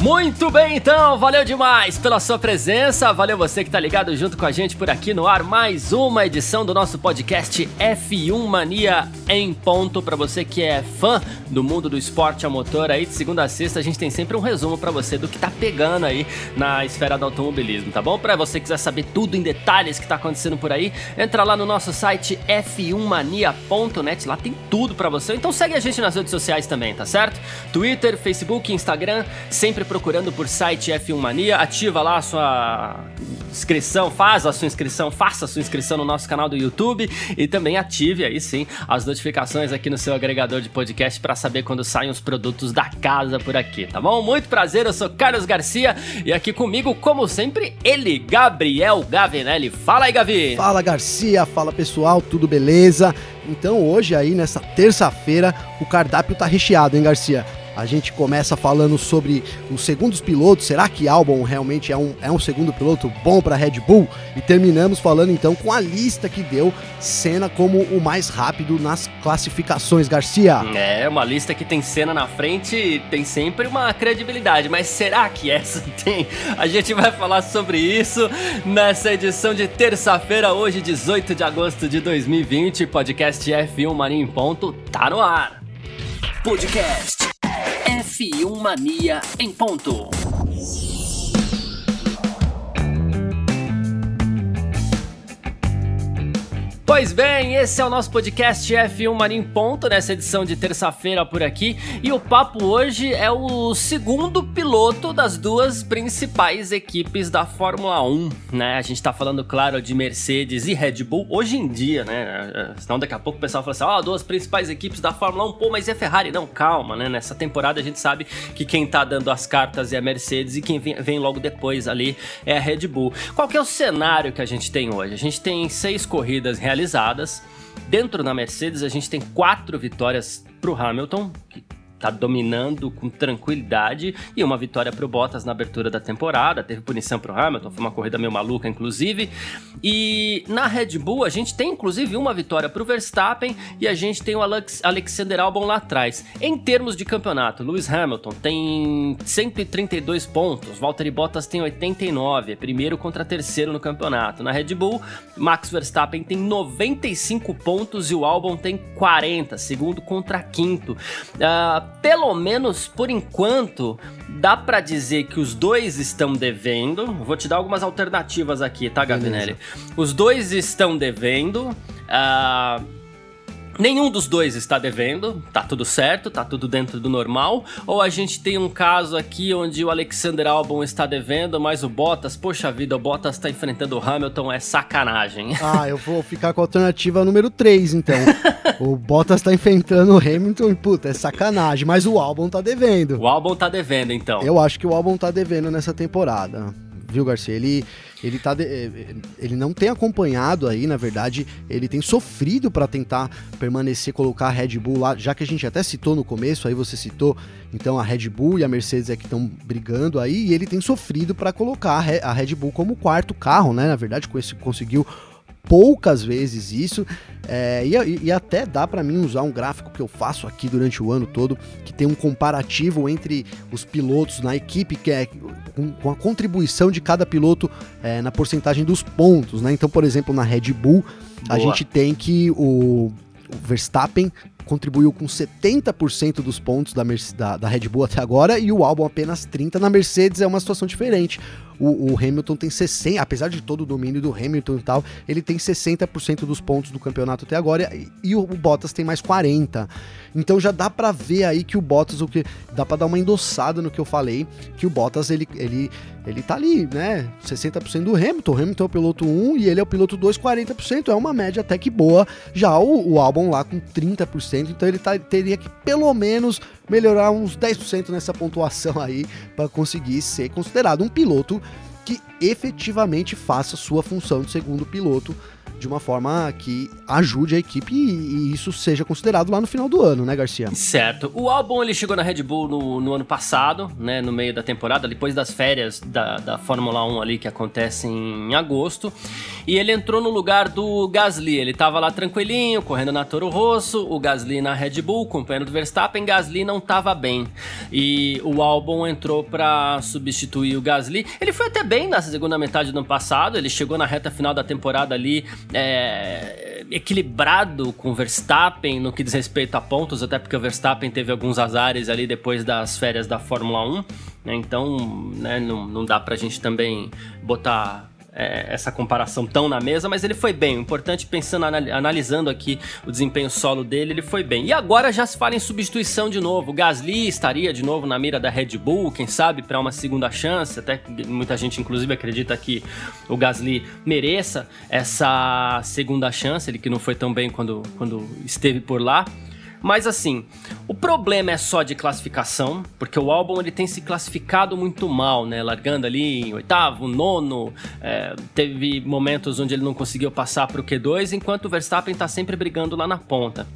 Muito bem, então, valeu demais pela sua presença, valeu você que tá ligado junto com a gente por aqui no ar, mais uma edição do nosso podcast F1 Mania em ponto, para você que é fã do mundo do esporte a motor aí, de segunda a sexta a gente tem sempre um resumo para você do que tá pegando aí na esfera do automobilismo, tá bom? Para você que quiser saber tudo em detalhes que tá acontecendo por aí, entra lá no nosso site f1mania.net, lá tem tudo para você, então segue a gente nas redes sociais também, tá certo? Twitter, Facebook, Instagram, sempre procurando por site F1 Mania, ativa lá a sua inscrição, faz a sua inscrição, faça a sua inscrição no nosso canal do YouTube e também ative aí sim as notificações aqui no seu agregador de podcast para saber quando saem os produtos da casa por aqui, tá bom? Muito prazer, eu sou Carlos Garcia e aqui comigo, como sempre, ele, Gabriel Gavinelli. Fala aí, Gavi! Fala Garcia, fala pessoal, tudo beleza? Então hoje aí, nessa terça-feira, o cardápio tá recheado, hein, Garcia? A gente começa falando sobre os segundos pilotos. Será que Albon realmente é um, é um segundo piloto bom para Red Bull? E terminamos falando então com a lista que deu Senna como o mais rápido nas classificações, Garcia. É, uma lista que tem Senna na frente e tem sempre uma credibilidade. Mas será que essa tem? A gente vai falar sobre isso nessa edição de terça-feira, hoje, 18 de agosto de 2020. Podcast F1 Marinho em Ponto tá no ar. Podcast F1 Mania em ponto. Pois bem, esse é o nosso podcast F1 Marinho Ponto, nessa edição de terça-feira por aqui. E o papo hoje é o segundo piloto das duas principais equipes da Fórmula 1, né? A gente tá falando, claro, de Mercedes e Red Bull hoje em dia, né? Senão daqui a pouco o pessoal fala assim: ó, oh, duas principais equipes da Fórmula 1, pô, mas é Ferrari? Não, calma, né? Nessa temporada a gente sabe que quem tá dando as cartas é a Mercedes e quem vem logo depois ali é a Red Bull. Qual que é o cenário que a gente tem hoje? A gente tem seis corridas realizadas realizadas. Dentro da Mercedes, a gente tem quatro vitórias para o Hamilton, que tá dominando com tranquilidade e uma vitória para o Bottas na abertura da temporada. Teve punição para o Hamilton, foi uma corrida meio maluca, inclusive. E na Red Bull a gente tem inclusive uma vitória para o Verstappen e a gente tem o Alex Alexander Albon lá atrás. Em termos de campeonato, Lewis Hamilton tem 132 pontos, Valtteri Bottas tem 89, é primeiro contra terceiro no campeonato. Na Red Bull, Max Verstappen tem 95 pontos e o Albon tem 40, segundo contra quinto. Uh, pelo menos por enquanto, dá para dizer que os dois estão devendo. Vou te dar algumas alternativas aqui, tá, Gabinelli? Os dois estão devendo. Uh, Nenhum dos dois está devendo, tá tudo certo, tá tudo dentro do normal. Ou a gente tem um caso aqui onde o Alexander Albon está devendo, mas o Bottas, poxa vida, o Bottas está enfrentando o Hamilton, é sacanagem. Ah, eu vou ficar com a alternativa número 3, então. o Bottas está enfrentando o Hamilton e, puta, é sacanagem, mas o Albon tá devendo. O Albon tá devendo, então. Eu acho que o Albon tá devendo nessa temporada viu, Garcia? Ele, ele, tá de, eh, ele não tem acompanhado aí, na verdade, ele tem sofrido para tentar permanecer, colocar a Red Bull lá, já que a gente até citou no começo, aí você citou, então a Red Bull e a Mercedes é que estão brigando aí, e ele tem sofrido para colocar a Red Bull como quarto carro, né? Na verdade, conseguiu poucas vezes isso. É, e, e, até dá para mim usar um gráfico que eu faço aqui durante o ano todo, que tem um comparativo entre os pilotos na equipe, que é com, com a contribuição de cada piloto é, na porcentagem dos pontos. Né? Então, por exemplo, na Red Bull, Boa. a gente tem que o, o Verstappen contribuiu com 70% dos pontos da, da, da, Red Bull até agora e o álbum apenas 30%. Na Mercedes é uma situação diferente. O, o, Hamilton tem 60%, apesar de todo o domínio do Hamilton e tal, ele tem 60% dos pontos do campeonato até agora e, e o, o, Bottas tem mais 40%. Então já dá para ver aí que o Bottas, o que dá para dar uma endossada no que eu falei, que o Bottas ele, ele, ele tá ali, né? 60% do Hamilton. O Hamilton é o piloto 1 e ele é o piloto 2, 40%. É uma média até que boa. Já o, o álbum lá com 30%, então ele tá, teria que pelo menos melhorar uns 10% nessa pontuação aí para conseguir ser considerado um piloto que efetivamente faça sua função de segundo piloto de uma forma que ajude a equipe e, e, isso seja considerado lá no final do ano, né, Garcia? Certo. O álbum ele chegou na Red Bull no, no ano passado, né, no meio da temporada, depois das férias da, da Fórmula 1 ali que acontecem em agosto, e ele entrou no lugar do Gasly. Ele tava lá tranquilinho, correndo na Toro Rosso, o Gasly na Red Bull, companheiro do Verstappen, Gasly não tava bem. E o álbum entrou para substituir o Gasly. Ele foi até bem na segunda metade do ano passado, ele chegou na reta final da temporada ali é, equilibrado com Verstappen no que diz respeito a pontos, até porque o Verstappen teve alguns azares ali depois das férias da Fórmula 1, né? então né, não, não dá pra gente também botar é, essa comparação tão na mesa, mas ele foi bem. O importante, pensando, analisando aqui o desempenho solo dele, ele foi bem. E agora já se fala em substituição de novo. O Gasly estaria de novo na mira da Red Bull, quem sabe para uma segunda chance. Até muita gente, inclusive, acredita que o Gasly mereça essa segunda chance, ele que não foi tão bem quando, quando esteve por lá. Mas assim, o problema é só de classificação, porque o álbum ele tem se classificado muito mal, né? Largando ali em oitavo, nono, é, teve momentos onde ele não conseguiu passar para o Q2, enquanto o Verstappen está sempre brigando lá na ponta.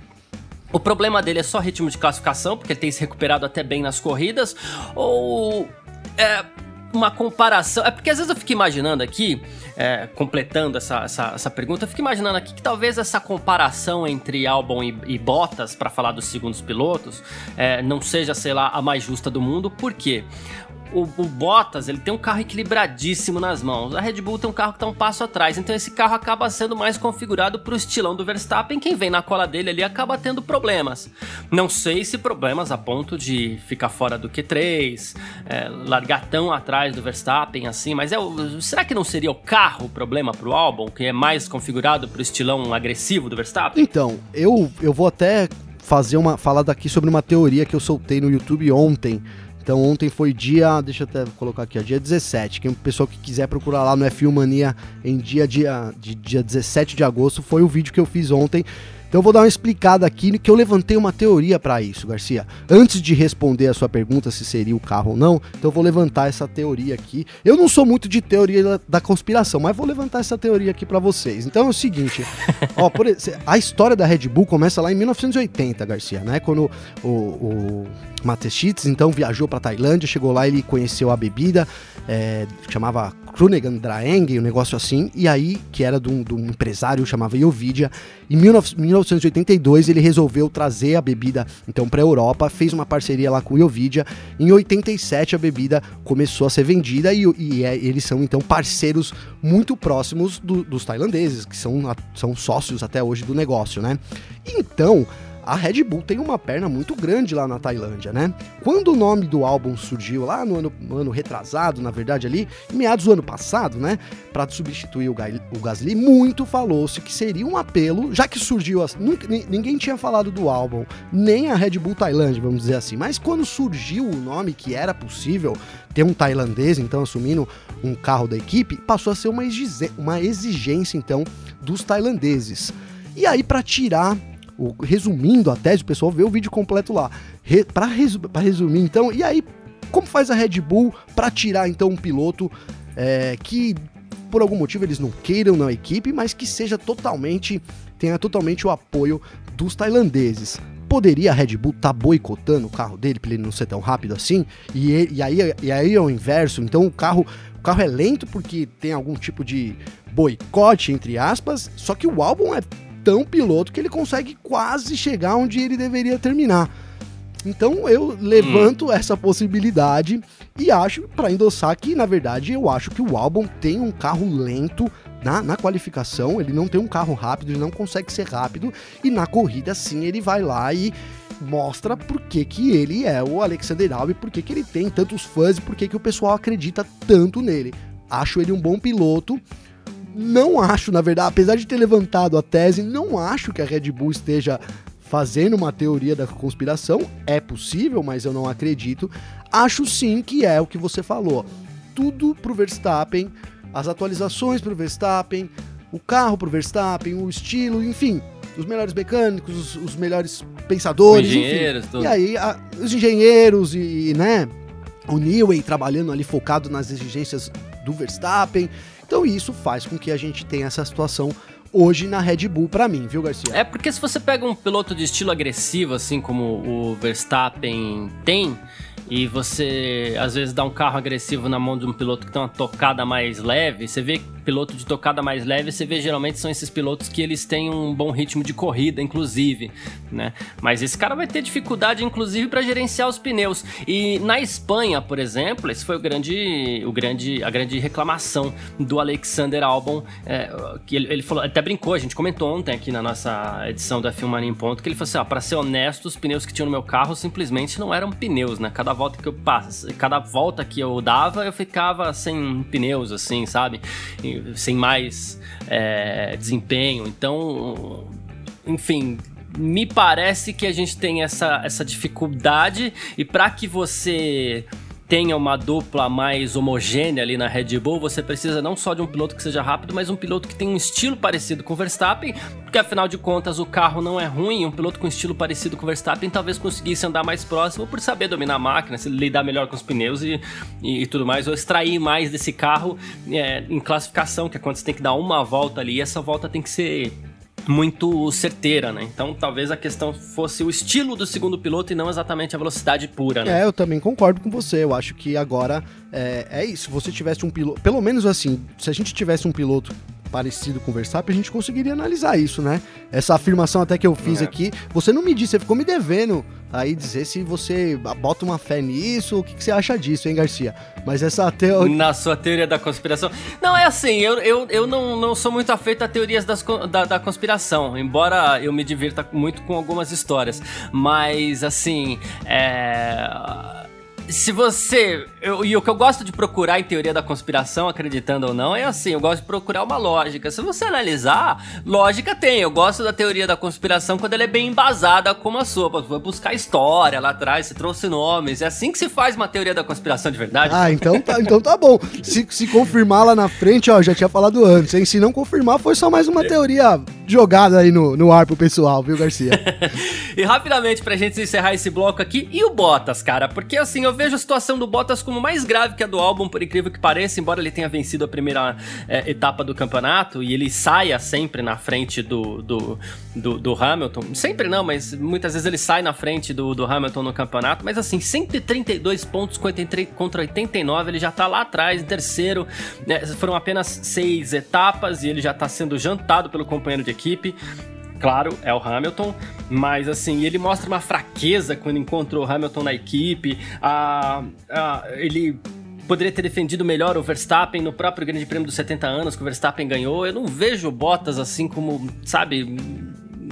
O problema dele é só ritmo de classificação, porque ele tem se recuperado até bem nas corridas, ou é, uma comparação. É porque às vezes eu fico imaginando aqui, é, completando essa, essa, essa, pergunta, eu fico imaginando aqui que talvez essa comparação entre Albon e, e Bottas, para falar dos segundos pilotos, é, não seja, sei lá, a mais justa do mundo, por quê? O, o, Bottas ele tem um carro equilibradíssimo nas mãos. A Red Bull tem um carro que está um passo atrás. Então esse carro acaba sendo mais configurado para o estilão do Verstappen. Quem vem na cola dele ali acaba tendo problemas. Não sei se problemas a ponto de ficar fora do Q3, é, largar tão atrás do Verstappen assim. Mas é o, será que não seria o carro o problema para o álbum, que é mais configurado para o estilão agressivo do Verstappen? Então, eu, eu vou até fazer uma falar daqui sobre uma teoria que eu soltei no YouTube ontem então ontem foi dia, deixa eu até colocar aqui, ó, dia 17. Quem pessoal que quiser procurar lá no F1 Mania em dia, dia, de, dia 17 de agosto, foi o vídeo que eu fiz ontem então eu vou dar uma explicada aqui que eu levantei uma teoria para isso, Garcia. Antes de responder a sua pergunta se seria o carro ou não, então eu vou levantar essa teoria aqui. Eu não sou muito de teoria da conspiração, mas vou levantar essa teoria aqui para vocês. Então é o seguinte, ó, por, a história da Red Bull começa lá em 1980, Garcia, né? Quando o, o então viajou para Tailândia, chegou lá, ele conheceu a bebida, é, chamava Krunegan Draeng, um negócio assim, e aí, que era de um, de um empresário, chamava Yovidia. Em 1982 ele resolveu trazer a bebida então para a Europa, fez uma parceria lá com o Yovidia. Em 87 a bebida começou a ser vendida e, e é, eles são então parceiros muito próximos do, dos tailandeses, que são, são sócios até hoje do negócio, né? Então, a Red Bull tem uma perna muito grande lá na Tailândia, né? Quando o nome do álbum surgiu lá no ano, no ano retrasado, na verdade ali, meados do ano passado, né, para substituir o, o Gasly, muito falou-se que seria um apelo, já que surgiu, nunca, ninguém tinha falado do álbum, nem a Red Bull Tailândia, vamos dizer assim, mas quando surgiu o nome que era possível ter um tailandês, então assumindo um carro da equipe, passou a ser uma, uma exigência então dos tailandeses. E aí para tirar o, resumindo a tese, o pessoal vê o vídeo completo lá. Re, para resu, resumir, então, e aí, como faz a Red Bull para tirar então um piloto é, que por algum motivo eles não queiram na equipe, mas que seja totalmente, tenha totalmente o apoio dos tailandeses? Poderia a Red Bull estar tá boicotando o carro dele para ele não ser tão rápido assim? E, e, aí, e aí é o inverso, então o carro, o carro é lento porque tem algum tipo de boicote, entre aspas, só que o álbum é tão piloto que ele consegue quase chegar onde ele deveria terminar. Então eu levanto hum. essa possibilidade e acho, para endossar, que na verdade eu acho que o álbum tem um carro lento na, na qualificação, ele não tem um carro rápido, ele não consegue ser rápido, e na corrida sim ele vai lá e mostra por que, que ele é o Alexander Albon, por que, que ele tem tantos fãs e por que, que o pessoal acredita tanto nele. Acho ele um bom piloto, não acho, na verdade, apesar de ter levantado a tese, não acho que a Red Bull esteja fazendo uma teoria da conspiração. É possível, mas eu não acredito. Acho sim que é o que você falou. Tudo pro Verstappen, as atualizações pro Verstappen, o carro pro Verstappen, o estilo, enfim, os melhores mecânicos, os, os melhores pensadores, os engenheiros, enfim. E aí, a, os engenheiros e, né, o Newey trabalhando ali focado nas exigências do Verstappen. Então isso faz com que a gente tenha essa situação hoje na Red Bull para mim, viu, Garcia? É porque se você pega um piloto de estilo agressivo, assim como o Verstappen tem, e você às vezes dá um carro agressivo na mão de um piloto que tem uma tocada mais leve, você vê piloto de tocada mais leve, você vê geralmente são esses pilotos que eles têm um bom ritmo de corrida, inclusive, né? Mas esse cara vai ter dificuldade, inclusive, para gerenciar os pneus. E na Espanha, por exemplo, esse foi o grande, o grande, a grande reclamação do Alexander Albon, é, que ele, ele, falou, até brincou, a gente comentou ontem aqui na nossa edição da Film Mania em Ponto, que ele falou assim, ó, para ser honesto, os pneus que tinham no meu carro simplesmente não eram pneus, né? Cada volta que eu passo, cada volta que eu dava, eu ficava sem pneus, assim, sabe? E, sem mais é, desempenho. Então, enfim, me parece que a gente tem essa, essa dificuldade e para que você tenha uma dupla mais homogênea ali na Red Bull, você precisa não só de um piloto que seja rápido, mas um piloto que tenha um estilo parecido com o Verstappen, porque afinal de contas o carro não é ruim, um piloto com estilo parecido com o Verstappen talvez conseguisse andar mais próximo por saber dominar a máquina, se lidar melhor com os pneus e, e, e tudo mais, ou extrair mais desse carro é, em classificação, que é quando você tem que dar uma volta ali, e essa volta tem que ser muito certeira, né? Então talvez a questão fosse o estilo do segundo piloto e não exatamente a velocidade pura, né? É, eu também concordo com você. Eu acho que agora é, é isso. Se você tivesse um piloto, pelo menos assim, se a gente tivesse um piloto parecido com o Verstappen, a gente conseguiria analisar isso, né? Essa afirmação até que eu fiz é. aqui, você não me disse, você ficou me devendo aí dizer se você bota uma fé nisso, o que, que você acha disso, hein, Garcia? Mas essa teoria... Na sua teoria da conspiração... Não, é assim, eu, eu, eu não, não sou muito afeito a teorias das, da, da conspiração, embora eu me divirta muito com algumas histórias, mas, assim, é se você. Eu, e o que eu gosto de procurar em teoria da conspiração, acreditando ou não, é assim: eu gosto de procurar uma lógica. Se você analisar, lógica tem. Eu gosto da teoria da conspiração quando ela é bem embasada, como a sua. Você vai buscar história lá atrás, você trouxe nomes. É assim que se faz uma teoria da conspiração de verdade. Ah, então tá, então tá bom. Se, se confirmar lá na frente, ó, já tinha falado antes, hein? Se não confirmar, foi só mais uma teoria jogada aí no, no ar pro pessoal, viu, Garcia? e rapidamente, pra gente encerrar esse bloco aqui, e o Bottas, cara? Porque assim, eu vejo a situação do Bottas como mais grave que a do álbum, por incrível que pareça, embora ele tenha vencido a primeira é, etapa do campeonato e ele saia sempre na frente do, do, do, do, Hamilton. Sempre não, mas muitas vezes ele sai na frente do, do Hamilton no campeonato. Mas assim, 132 pontos contra 89, ele já tá lá atrás, em terceiro. Né? Foram apenas seis etapas e ele já tá sendo jantado pelo companheiro de equipe claro, é o Hamilton, mas assim, ele mostra uma fraqueza quando encontrou o Hamilton na equipe. Ah, ele poderia ter defendido melhor o Verstappen no próprio Grande Prêmio dos 70 anos que o Verstappen ganhou. Eu não vejo Bottas assim como, sabe,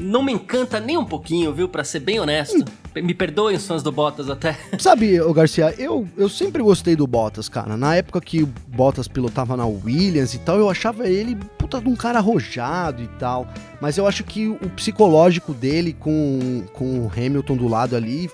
não me encanta nem um pouquinho, viu? Para ser bem honesto. Me perdoem os fãs do Bottas até. Sabe, o Garcia, eu, eu sempre gostei do Bottas, cara. Na época que o Bottas pilotava na Williams e tal, eu achava ele puta de um cara arrojado e tal. Mas eu acho que o psicológico dele com, com o Hamilton do lado ali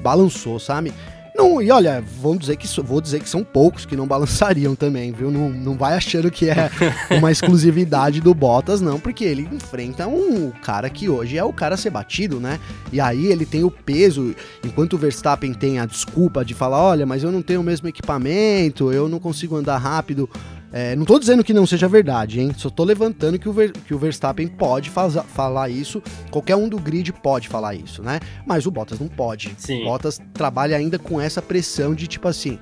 balançou, sabe? Não, e olha, vamos dizer que vou dizer que são poucos que não balançariam também, viu? Não, não vai achando que é uma exclusividade do Bottas, não, porque ele enfrenta um cara que hoje é o cara a ser batido, né? E aí ele tem o peso, enquanto o Verstappen tem a desculpa de falar, olha, mas eu não tenho o mesmo equipamento, eu não consigo andar rápido é, não tô dizendo que não seja verdade, hein? Só tô levantando que o, Ver, que o Verstappen pode faz, falar isso. Qualquer um do grid pode falar isso, né? Mas o Bottas não pode. Sim. O Bottas trabalha ainda com essa pressão de tipo assim: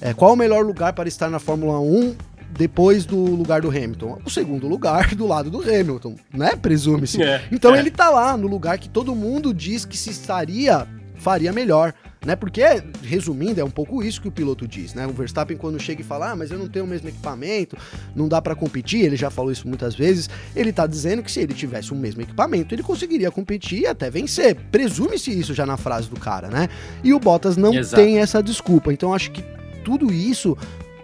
é, qual o melhor lugar para estar na Fórmula 1 depois do lugar do Hamilton? O segundo lugar do lado do Hamilton, né? Presume-se. É, então é. ele tá lá no lugar que todo mundo diz que se estaria, faria melhor né? Porque, resumindo, é um pouco isso que o piloto diz, né? O Verstappen, quando chega e fala, ah, mas eu não tenho o mesmo equipamento, não dá para competir, ele já falou isso muitas vezes, ele tá dizendo que se ele tivesse o mesmo equipamento, ele conseguiria competir e até vencer. Presume-se isso já na frase do cara, né? E o Bottas não Exato. tem essa desculpa, então acho que tudo isso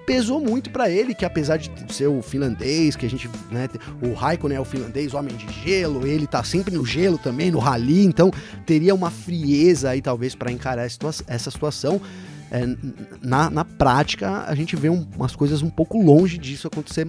pesou muito para ele, que apesar de ser o finlandês, que a gente, né, o Raikkonen é o finlandês, homem de gelo, ele tá sempre no gelo também, no rally, então teria uma frieza aí talvez para encarar essa situação. É, na, na prática, a gente vê um, umas coisas um pouco longe disso acontecer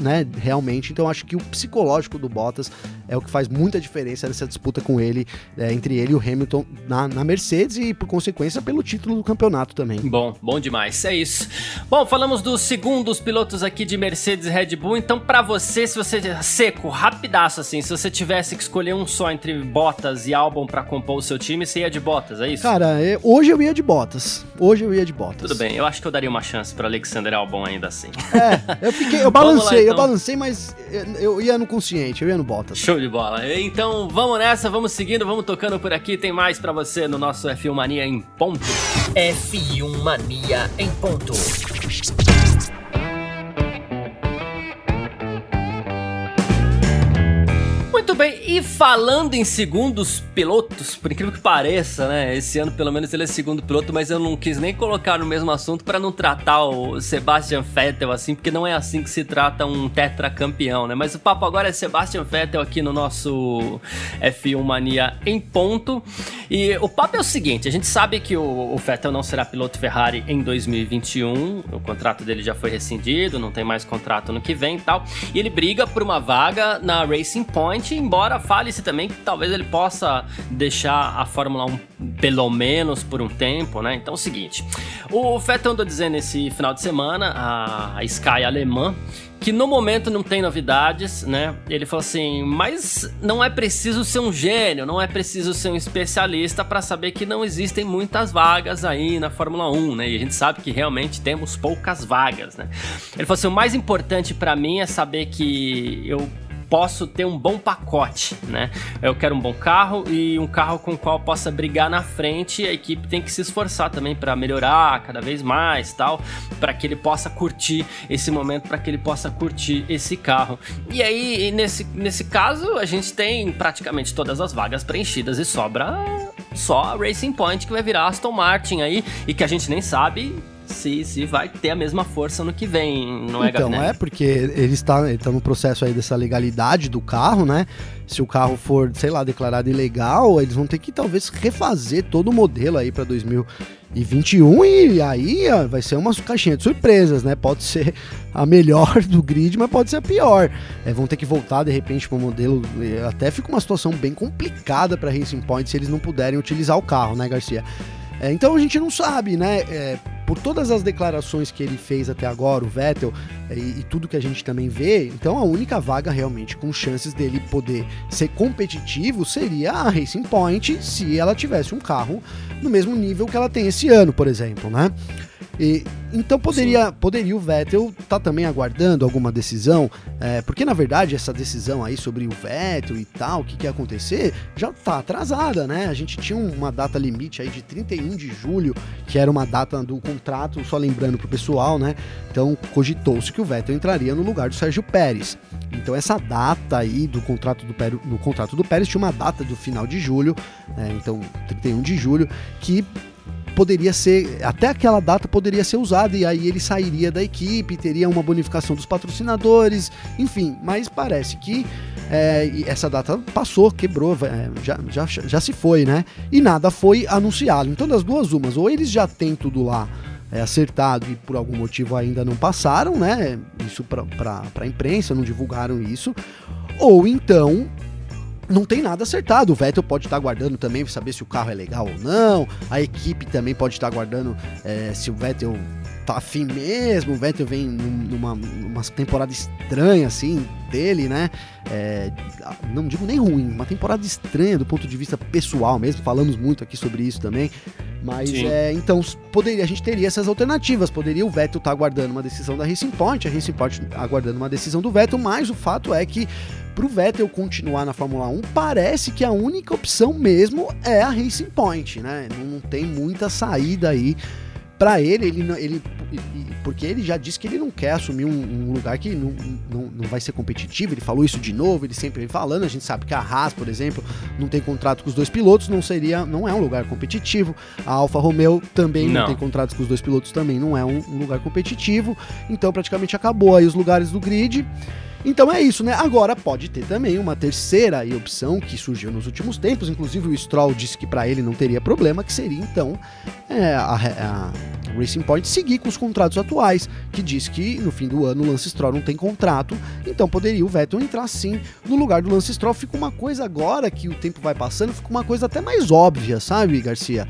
né, realmente. Então acho que o psicológico do Bottas é o que faz muita diferença nessa disputa com ele, é, entre ele e o Hamilton na, na, Mercedes e, por consequência, pelo título do campeonato também. Bom, bom demais, é isso. Bom, falamos dos segundos pilotos aqui de Mercedes e Red Bull, então para você, se você seco, rapidaço assim, se você tivesse que escolher um só entre Bottas e Albon para compor o seu time, você ia de Bottas, é isso? Cara, é, hoje eu ia de Bottas. Hoje eu ia de Bottas. Tudo bem, eu acho que eu daria uma chance para Alexander Albon ainda assim. É, eu fiquei, eu balancei, lá, então. eu balancei, mas eu ia no consciente, eu ia no Bottas. Show de bola. Então vamos nessa, vamos seguindo, vamos tocando por aqui. Tem mais para você no nosso F1 Mania em ponto. F1 Mania em ponto. Muito bem, e falando em segundos pilotos, por incrível que pareça, né? Esse ano pelo menos ele é segundo piloto, mas eu não quis nem colocar no mesmo assunto para não tratar o Sebastian Vettel assim, porque não é assim que se trata um tetracampeão, né? Mas o papo agora é Sebastian Vettel aqui no nosso F1 Mania em ponto. E o papo é o seguinte: a gente sabe que o, Vettel não será piloto Ferrari em 2021, o contrato dele já foi rescindido, não tem mais contrato no que vem e tal. E ele briga por uma vaga na Racing Point embora fale-se também que talvez ele possa deixar a Fórmula 1 pelo menos por um tempo, né? Então é o seguinte, o Vettel andou dizendo esse final de semana, a Sky alemã, que no momento não tem novidades, né? Ele falou assim, mas não é preciso ser um gênio, não é preciso ser um especialista para saber que não existem muitas vagas aí na Fórmula 1, né? E a gente sabe que realmente temos poucas vagas, né? Ele falou assim, o mais importante para mim é saber que eu posso ter um bom pacote, né? Eu quero um bom carro e um carro com o qual possa brigar na frente. A equipe tem que se esforçar também para melhorar cada vez mais, tal, para que ele possa curtir esse momento, para que ele possa curtir esse carro. E aí, nesse, nesse caso, a gente tem praticamente todas as vagas preenchidas e sobra só a Racing Point que vai virar Aston Martin aí e que a gente nem sabe se, se vai ter a mesma força no que vem, não é, Então, é porque ele está, ele está no processo aí dessa legalidade do carro, né? Se o carro for, sei lá, declarado ilegal, eles vão ter que talvez refazer todo o modelo aí para 2021 e aí ó, vai ser uma caixinha de surpresas, né? Pode ser a melhor do grid, mas pode ser a pior. É, vão ter que voltar de repente para o modelo. Até fica uma situação bem complicada para Racing Point se eles não puderem utilizar o carro, né, Garcia? É, então a gente não sabe, né? É, por todas as declarações que ele fez até agora, o Vettel, e, e, tudo que a gente também vê, então a única vaga realmente com chances dele poder ser competitivo seria a Racing Point se ela tivesse um carro no mesmo nível que ela tem esse ano, por exemplo, né? E, então poderia, poderia o Vettel estar tá também aguardando alguma decisão, é, porque na verdade essa decisão aí sobre o Vettel e tal, o que, que ia acontecer, já está atrasada, né? A gente tinha uma data limite aí de 31 de julho, que era uma data do contrato, só lembrando pro pessoal, né? Então cogitou-se que o Vettel entraria no lugar do Sérgio Pérez. Então essa data aí do contrato do Pérez, no contrato do Pérez tinha uma data do final de julho, né? então 31 de julho, que poderia ser, até aquela data poderia ser usada e aí ele sairia da equipe, teria uma bonificação dos patrocinadores, enfim, mas parece que é, essa data passou, quebrou, é, já, já, já se foi, né? E nada foi anunciado. Então, das duas umas, ou eles já têm tudo lá é, acertado e por algum motivo ainda não passaram, né? Isso para a imprensa, não divulgaram isso, ou então não tem nada acertado. O Vettel pode estar aguardando também para saber se o carro é legal ou não. A equipe também pode estar aguardando é, se o Vettel tá afim mesmo. O Vettel vem numa, numa temporada estranha, assim, dele, né? É, não digo nem ruim, uma temporada estranha do ponto de vista pessoal mesmo. Falamos muito aqui sobre isso também. Mas é, então poderia, a gente teria essas alternativas. Poderia o Vettel estar tá aguardando uma decisão da Racing Point, a Racing Point aguardando uma decisão do Vettel, mas o fato é que pro Vettel continuar na Fórmula 1, parece que a única opção mesmo é a Racing Point, né? Não tem muita saída aí para ele, ele, ele, porque ele já disse que ele não quer assumir um, um lugar que não, não, não, vai ser competitivo. Ele falou isso de novo, ele sempre vem falando. A gente sabe que a Haas, por exemplo, não tem contrato com os dois pilotos, não seria, não é um lugar competitivo. A Alfa Romeo também não, não tem contratos com os dois pilotos, também não é um, um lugar competitivo. Então praticamente acabou aí os lugares do grid. Então é isso, né? Agora pode ter também uma terceira opção que surgiu nos últimos tempos, inclusive o Stroll disse que para ele não teria problema, que seria então é, a, a, Racing Point seguir com os contratos atuais, que diz que no fim do ano o Lance Stroll não tem contrato, então poderia o Vettel entrar sim no lugar do Lance Stroll. Fica uma coisa agora que o tempo vai passando, fica uma coisa até mais óbvia, sabe, Garcia?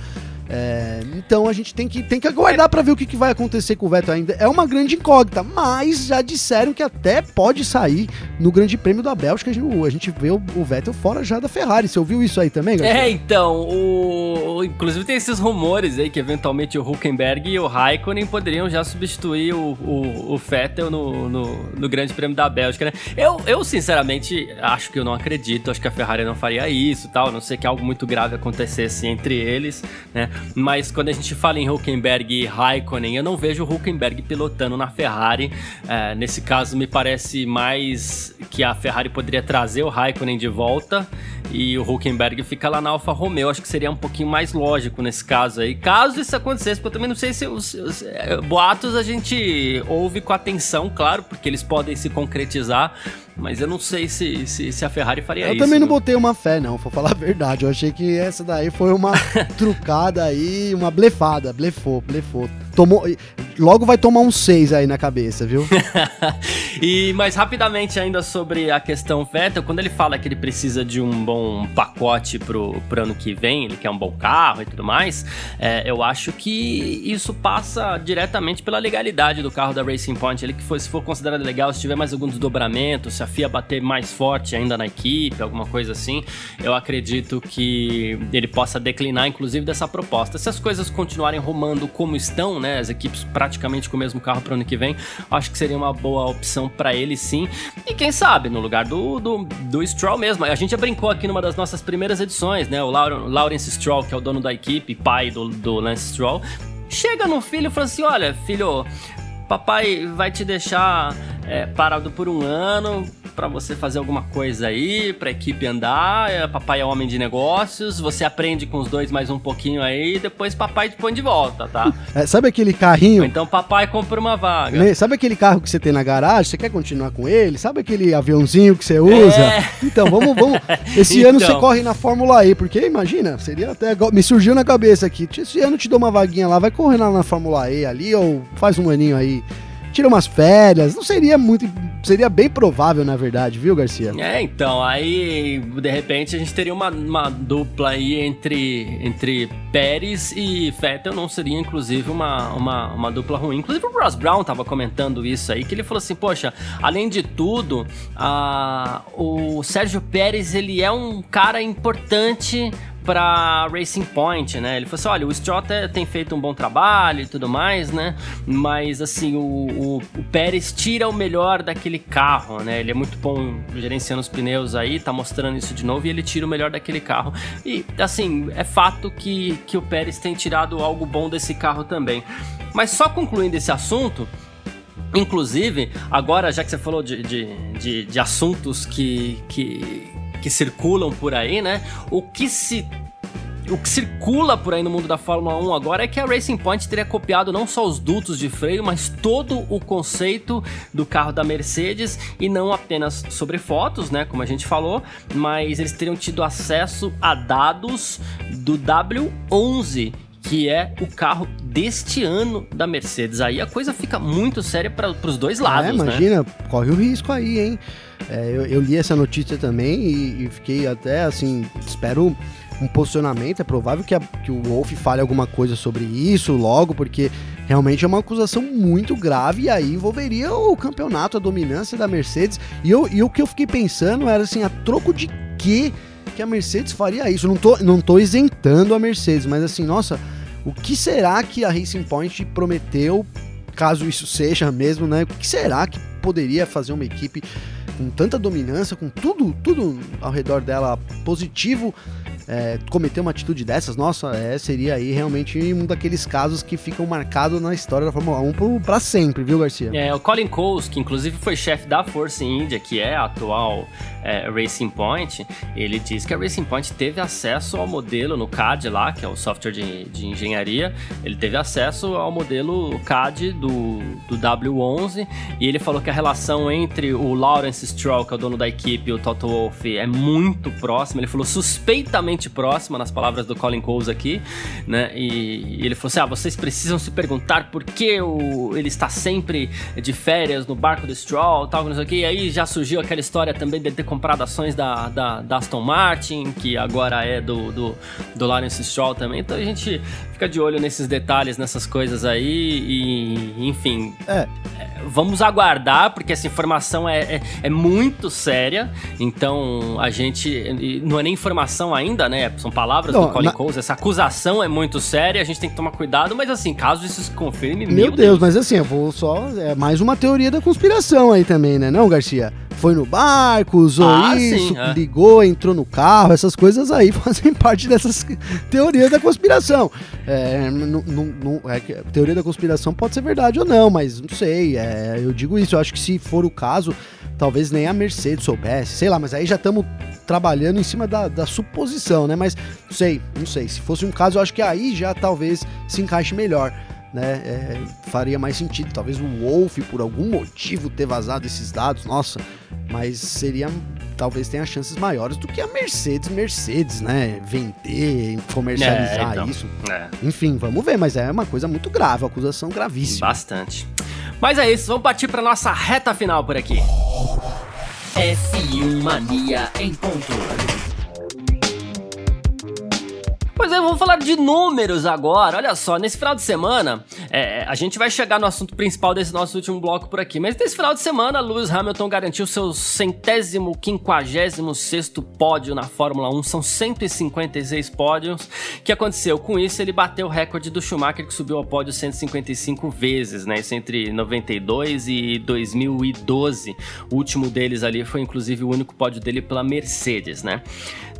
É, então a gente tem que, tem que aguardar para ver o que, que, vai acontecer com o Vettel ainda. É uma grande incógnita, mas já disseram que até pode sair no Grande Prêmio da Bélgica. A gente, a gente vê o, o Vettel fora já da Ferrari. Você ouviu isso aí também, Garcia? É, então. O, inclusive tem esses rumores aí que eventualmente o Huckenberg e o Raikkonen poderiam já substituir o, o, o Vettel no, no, no, Grande Prêmio da Bélgica, né? Eu, eu, sinceramente, acho que eu não acredito. Acho que a Ferrari não faria isso tal. A não sei que algo muito grave acontecesse entre eles, né? Mas quando a gente fala em Huckenberg e Raikkonen, eu não vejo o Huckenberg pilotando na Ferrari. É, nesse caso, me parece mais que a Ferrari poderia trazer o Raikkonen de volta e o Huckenberg fica lá na Alfa Romeo. Acho que seria um pouquinho mais lógico nesse caso aí. Caso isso acontecesse, porque eu também não sei se os, os é, boatos a gente ouve com atenção, claro, porque eles podem se concretizar. Mas eu não sei se, se, se a Ferrari faria eu isso. Eu também não né? botei uma fé, não, vou falar a verdade. Eu achei que essa daí foi uma trucada aí, uma blefada. Blefou, blefou. Tomou, logo vai tomar um 6 aí na cabeça, viu? e mais rapidamente ainda sobre a questão Vettel, quando ele fala que ele precisa de um bom pacote pro, pro ano que vem, ele quer um bom carro e tudo mais, é, eu acho que isso passa diretamente pela legalidade do carro da Racing Point. Ele que se for considerado legal, se tiver mais algum desdobramento, se a FIA bater mais forte ainda na equipe, alguma coisa assim, eu acredito que ele possa declinar, inclusive, dessa proposta. Se as coisas continuarem rumando como estão, né, as equipes praticamente com o mesmo carro para o ano que vem, acho que seria uma boa opção para ele sim. E quem sabe, no lugar do, do, do Stroll mesmo. A gente já brincou aqui numa das nossas primeiras edições, né? O Lawrence Stroll, que é o dono da equipe, pai do, do Lance Stroll, chega no filho e fala assim: Olha, filho, papai vai te deixar é, parado por um ano para você fazer alguma coisa aí, pra equipe andar. É, papai é homem de negócios, você aprende com os dois mais um pouquinho aí, depois papai te põe de volta, tá? É, sabe aquele carrinho? Então papai compra uma vaga. Sabe aquele carro que você tem na garagem? Você quer continuar com ele? Sabe aquele aviãozinho que você usa? É. Então, vamos, vamos. Esse então. ano você então. corre na Fórmula E, porque imagina, seria até. Me surgiu na cabeça aqui. Esse ano te dou uma vaguinha lá, vai correr lá na Fórmula E ali, ou faz um aninho aí tira umas férias. Não seria muito. Seria bem provável, na verdade, viu, Garcia? É, então, aí de repente a gente teria uma, uma dupla aí entre, entre Pérez e Vettel, não seria inclusive uma, uma, uma dupla ruim. Inclusive o Ross Brown tava comentando isso aí, que ele falou assim: Poxa, além de tudo, a, o Sérgio Pérez ele é um cara importante para Racing Point, né? Ele falou assim: olha, o Stroll tem feito um bom trabalho e tudo mais, né? Mas assim, o, o, o, Pérez tira o melhor daquele carro, né? Ele é muito bom gerenciando os pneus aí, tá mostrando isso de novo e ele tira o melhor daquele carro. E assim, é fato que, que o Pérez tem tirado algo bom desse carro também. Mas só concluindo esse assunto. Inclusive, agora já que você falou de, de, de, de assuntos que, que, que circulam por aí, né? O que se o que circula por aí no mundo da Fórmula 1 agora é que a Racing Point teria copiado não só os dutos de freio, mas todo o conceito do carro da Mercedes e não apenas sobre fotos, né, como a gente falou, mas eles teriam tido acesso a dados do W11, que é o carro deste ano da Mercedes. Aí a coisa fica muito séria para os dois lados, é, imagina, né? corre o risco aí, hein? É, eu, eu, li essa notícia também e, e, fiquei até assim, espero um posicionamento. É provável que, a, que o Wolf fale alguma coisa sobre isso logo, porque realmente é uma acusação muito grave e aí envolveria o campeonato, a dominância da Mercedes. E, eu, e o que eu fiquei pensando era assim, a troco de que que a Mercedes faria isso? não tô, não tô isentando a Mercedes, mas assim, nossa, o que será que a Racing Point prometeu, caso isso seja mesmo, né? O que será que poderia fazer uma equipe com tanta dominância, com tudo, tudo ao redor dela positivo, é, cometer uma atitude dessas, nossa, é, seria aí realmente um daqueles casos que ficam marcados na história da Fórmula 1 para sempre, viu, Garcia? É, o Colin Coles, que inclusive foi chefe da Force India, que é a atual é, Racing Point, ele diz que a Racing Point teve acesso ao modelo no CAD lá, que é o software de, de engenharia, ele teve acesso ao modelo CAD do, do W11 e ele falou que a relação entre o Lawrence Stroll, que é o dono da equipe, e o Toto Wolff é muito próxima. Ele falou suspeitamente próxima, nas palavras do Colin Coles aqui, né? E, e ele falou assim: ah, vocês precisam se perguntar por que o, ele está sempre de férias no barco do Stroll, tal, não sei o que. E aí já surgiu aquela história também de ter comprado ações da, da, da Aston Martin, que agora é do, do, do Lawrence Stroll também. Então a gente fica de olho nesses detalhes, nessas coisas aí, e enfim. É. Vamos aguardar, porque essa informação é, é, é muito séria. Então a gente. Não é nem informação ainda, né? São palavras não, do Colin na... Coles. Essa acusação é muito séria, a gente tem que tomar cuidado, mas assim, caso isso se confirme. Meu, meu Deus, Deus, mas assim, eu vou só. É mais uma teoria da conspiração aí também, né, não, Garcia? Foi no barco, usou ah, isso, sim, é. ligou, entrou no carro, essas coisas aí fazem parte dessas teorias da conspiração. É, não, não, não, é, teoria da conspiração pode ser verdade ou não, mas não sei. É, eu digo isso, eu acho que se for o caso, talvez nem a Mercedes soubesse, sei lá, mas aí já estamos trabalhando em cima da, da, suposição, né? Mas não sei, não sei. Se fosse um caso, eu acho que aí já talvez se encaixe melhor né? É, faria mais sentido. Talvez o Wolf, por algum motivo, ter vazado esses dados, nossa, mas seria. Talvez tenha chances maiores do que a Mercedes, Mercedes, né? Vender, comercializar é, então, isso. É. Enfim, vamos ver, mas é uma coisa muito grave, acusação gravíssima. Bastante. Mas é isso, vamos partir para nossa reta final por aqui. F1 Mania em ponto. Pois é, vamos falar de números agora. Olha só, nesse final de semana, é, a gente vai chegar no assunto principal desse nosso último bloco por aqui. Mas nesse final de semana, Lewis Hamilton garantiu seu centésimo, quinquagésimo sexto pódio na Fórmula 1. São 156 pódios. O que aconteceu? Com isso, ele bateu o recorde do Schumacher, que subiu ao pódio 155 vezes, né? Isso entre 92 e 2012. O último deles ali foi, inclusive, o único pódio dele pela Mercedes, né?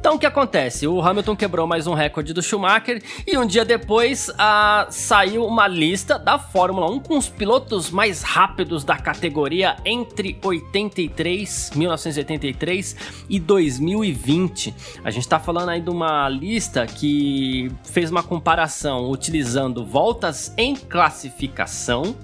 Então o que acontece? O Hamilton quebrou mais um recorde do Schumacher e um dia depois uh, saiu uma lista da Fórmula 1 com os pilotos mais rápidos da categoria entre 83, 1983 e 2020. A gente está falando aí de uma lista que fez uma comparação utilizando voltas em classificação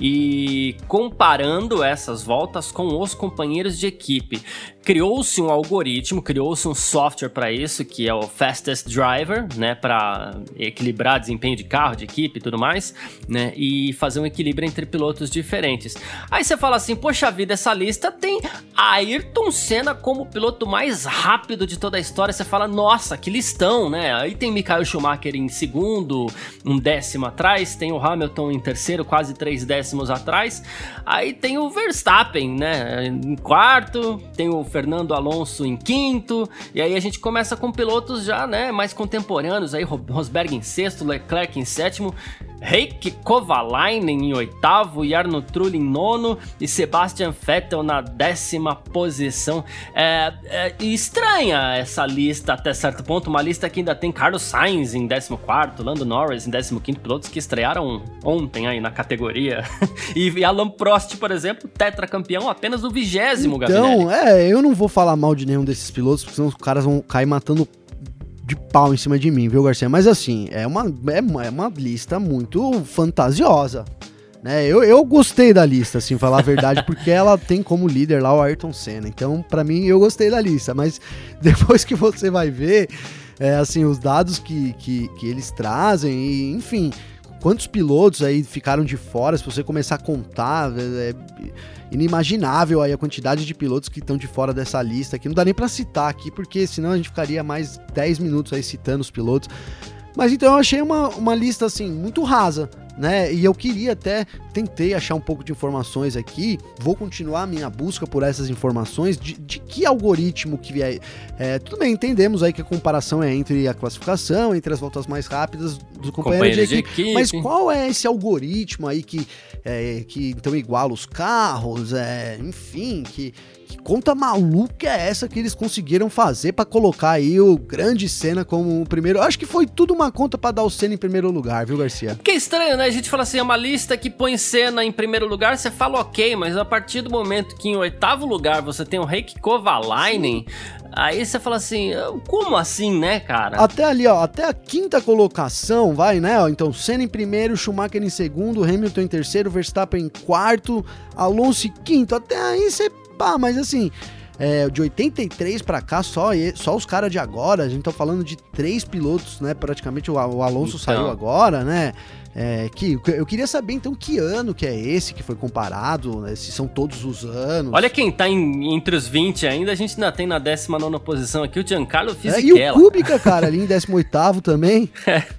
e comparando essas voltas com os companheiros de equipe criou-se um algoritmo, criou-se um software para isso, que é o Fastest Driver, né, para equilibrar desempenho de carro, de equipe e tudo mais, né, e fazer um equilíbrio entre pilotos diferentes. Aí você fala assim, poxa vida, essa lista tem Ayrton Senna como o piloto mais rápido de toda a história. Você fala, nossa, que listão, né? Aí tem Michael Schumacher em segundo, um décimo atrás, tem o Hamilton em terceiro, quase três décimos atrás. Aí tem o Verstappen, né, em quarto, tem o Fernando Alonso em quinto, e aí a gente começa com pilotos já, né, mais contemporâneos, aí Rosberg em sexto, Leclerc em sétimo, Heikki Kovalainen em oitavo, Jarno Trull em nono e Sebastian Vettel na décima posição. É, é, estranha essa lista até certo ponto, uma lista que ainda tem Carlos Sainz em décimo quarto, Lando Norris em décimo quinto, pilotos que estrearam ontem aí na categoria. e Alan Prost, por exemplo, tetracampeão apenas do vigésimo, Então, é, eu não vou falar mal de nenhum desses pilotos, porque senão os caras vão cair matando de pau em cima de mim, viu, Garcia? Mas assim, é uma, é é uma lista muito fantasiosa. Né? Eu, eu gostei da lista, assim, falar a verdade, porque ela tem como líder lá o Ayrton Senna. Então, para mim, eu gostei da lista. Mas depois que você vai ver, é, assim, os dados que, que, que eles trazem, e, enfim, quantos pilotos aí ficaram de fora, se você começar a contar, é, é inimaginável aí a quantidade de pilotos que estão de fora dessa lista aqui. Não dá nem para citar aqui, porque senão a gente ficaria mais 10 minutos aí citando os pilotos. Mas então eu achei uma, uma lista assim muito rasa, né? E eu queria até tentei achar um pouco de informações aqui, vou continuar a minha busca por essas informações de, de que algoritmo que vier. É, tudo bem, entendemos aí que a comparação é entre a classificação, entre as voltas mais rápidas do companheiro de, Companheiros de equipe, equipe. Mas qual é esse algoritmo aí que, é, que então iguala os carros, é, enfim, que, que conta maluca é essa que eles conseguiram fazer pra colocar aí o grande Senna como o primeiro? Eu acho que foi tudo uma conta pra dar o Senna em primeiro lugar, viu, Garcia? Porque é estranho, né? A gente fala assim, é uma lista que põe cena em primeiro lugar, você fala ok, mas a partir do momento que em oitavo lugar você tem o Reiki Kovalainen, aí você fala assim, como assim, né, cara? Até ali, ó, até a quinta colocação, vai, né? Ó, então, Senna em primeiro, Schumacher em segundo, Hamilton em terceiro, Verstappen em quarto, Alonso em quinto. Até aí você, pá, mas assim, é, de 83 pra cá, só, só os caras de agora, a gente tá falando de três pilotos, né? Praticamente o, o Alonso Então. saiu agora, né? É, que, eu queria saber então que ano que é esse que foi comparado, né, se são todos os anos. Olha quem tá em- entre os 20 ainda, a gente ainda tem na 19 posição aqui o Giancarlo É, e o Fisichella. Kubica, cara, ali em 18 também.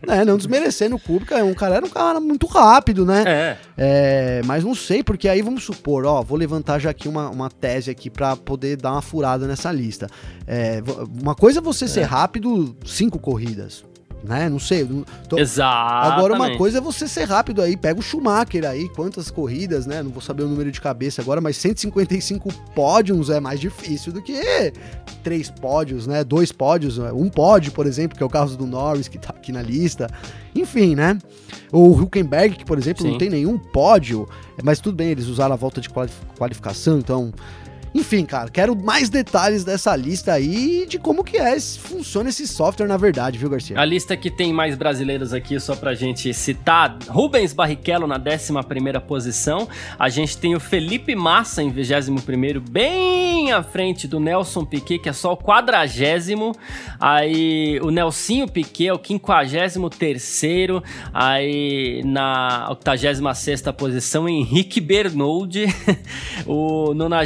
é, não desmerecendo o Kubica, é um cara, era um cara muito rápido, né? É, É, mas não sei, porque aí vamos supor, ó, vou levantar já aqui uma, uma tese aqui pra poder dar uma furada nessa lista. É, uma coisa é você ser rápido cinco corridas, né? Não sei. não- tô- exato. Agora uma coisa é você ser rápido aí, pega o Schumacher aí, quantas corridas, né? Não vou saber o número de cabeça agora, mas 155 pódios é mais difícil do que três pódios, né? Dois pódios, um pódio, por exemplo, que é o caso do Norris que tá aqui na lista. Enfim, né? O Hülkenberg, que por exemplo Sim. não tem nenhum pódio, mas tudo bem, eles usaram a volta de quali- qualificação, então enfim, cara, quero mais detalhes dessa lista aí de como que é, funciona esse software na verdade, viu, Garcia? A lista que tem mais brasileiros aqui, só pra gente citar, Rubens Barrichello na 11ª posição, a gente tem o Felipe Massa em 21º, bem à frente do Nelson Piquet, que é só o quadragésimo, aí o Nelsinho Piquet é o 53º, aí na 86ª posição, Henrique Bernoldi, o 90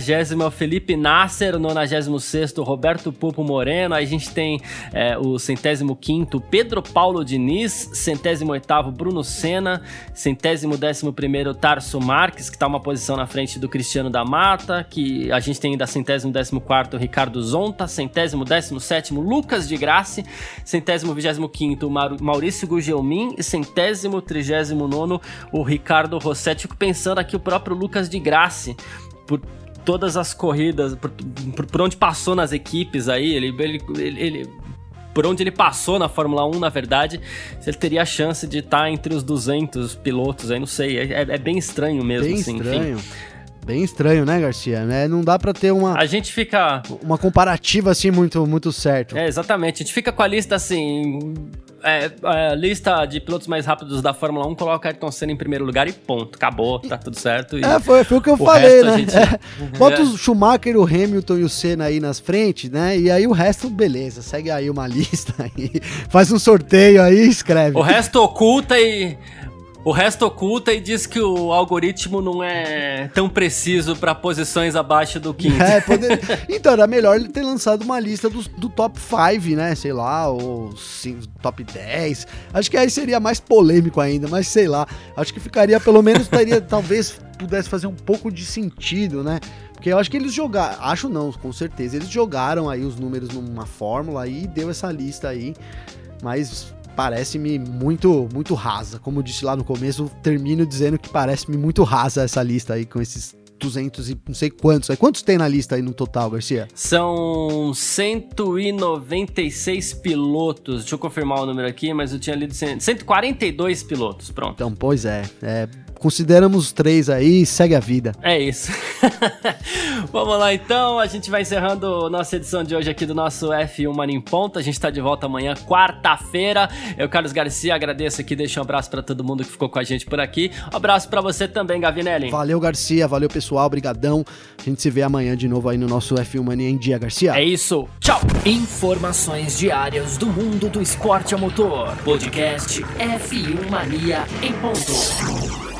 é o Felipe Nasser, o 96 Roberto Pupo Moreno, aí a gente tem é, o centésimo quinto Pedro Paulo Diniz, centésimo oitavo Bruno Senna, centésimo décimo primeiro Tarso Marques, que tá uma posição na frente do Cristiano da Mata, que a gente tem ainda centésimo décimo quarto Ricardo Zonta, centésimo décimo sétimo Lucas de Graça, centésimo vigésimo quinto Maurício Gugelmin. E centésimo trigésimo nono o Ricardo Rossetti. Fico pensando aqui o próprio Lucas de Graça, por todas as corridas, por, por- por onde passou nas equipes aí, ele, ele, ele- ele- por onde ele passou na Fórmula 1, na verdade, se ele teria a chance de estar entre os 200 pilotos aí, não sei, é, é- é bem estranho mesmo, Bem assim, enfim. Bem estranho, né, Garcia? Né? Não dá pra ter uma, A gente fica. uma comparativa assim muito, muito certo. É, exatamente. A gente fica com a lista assim. É, a lista de pilotos mais rápidos da Fórmula 1 coloca Ayrton Senna em primeiro lugar e ponto. Acabou, tá tudo certo. É, foi, foi o que eu o falei, né? gente- É. Bota É. o Schumacher, o Hamilton e o Senna aí nas frentes, né? E aí o resto, beleza. Segue aí uma lista aí. Faz um sorteio aí e escreve. O resto oculta e. O resto oculta e diz que o algoritmo não é tão preciso para posições abaixo do quinto. É, poder... Então, era melhor ele ter lançado uma lista do, do top 5, né? Sei lá, ou cinco- top 10. Acho que aí seria mais polêmico ainda, mas sei lá. Acho que ficaria, pelo menos, teria, talvez pudesse fazer um pouco de sentido, né? Porque eu acho que eles jogaram, acho não, com certeza, eles jogaram aí os números numa fórmula e deu essa lista aí, mas parece-me muito muito rasa. Como eu disse lá no começo, termino dizendo que parece-me muito rasa essa lista aí com esses 200 e não sei quantos. Aí quantos tem na lista aí no total, Garcia? São 196 pilotos. Deixa eu confirmar o número aqui, mas eu tinha lido 100 142 pilotos. Pronto. Então, pois é, é consideramos os três aí e segue a vida. É isso. Vamos lá então, a gente vai encerrando nossa edição de hoje aqui do nosso F1 Mania em Ponta. A gente tá de volta amanhã, quarta-feira. Eu, Carlos Garcia, agradeço aqui, deixo um abraço pra todo mundo que ficou com a gente por aqui. Um abraço pra você também, Gavinelli. Valeu, Garcia, valeu pessoal, brigadão. A gente se vê amanhã de novo aí no nosso F1 Mania em Dia, Garcia. É isso. Tchau. Informações diárias do mundo do esporte a motor. Podcast F1 Mania em ponto.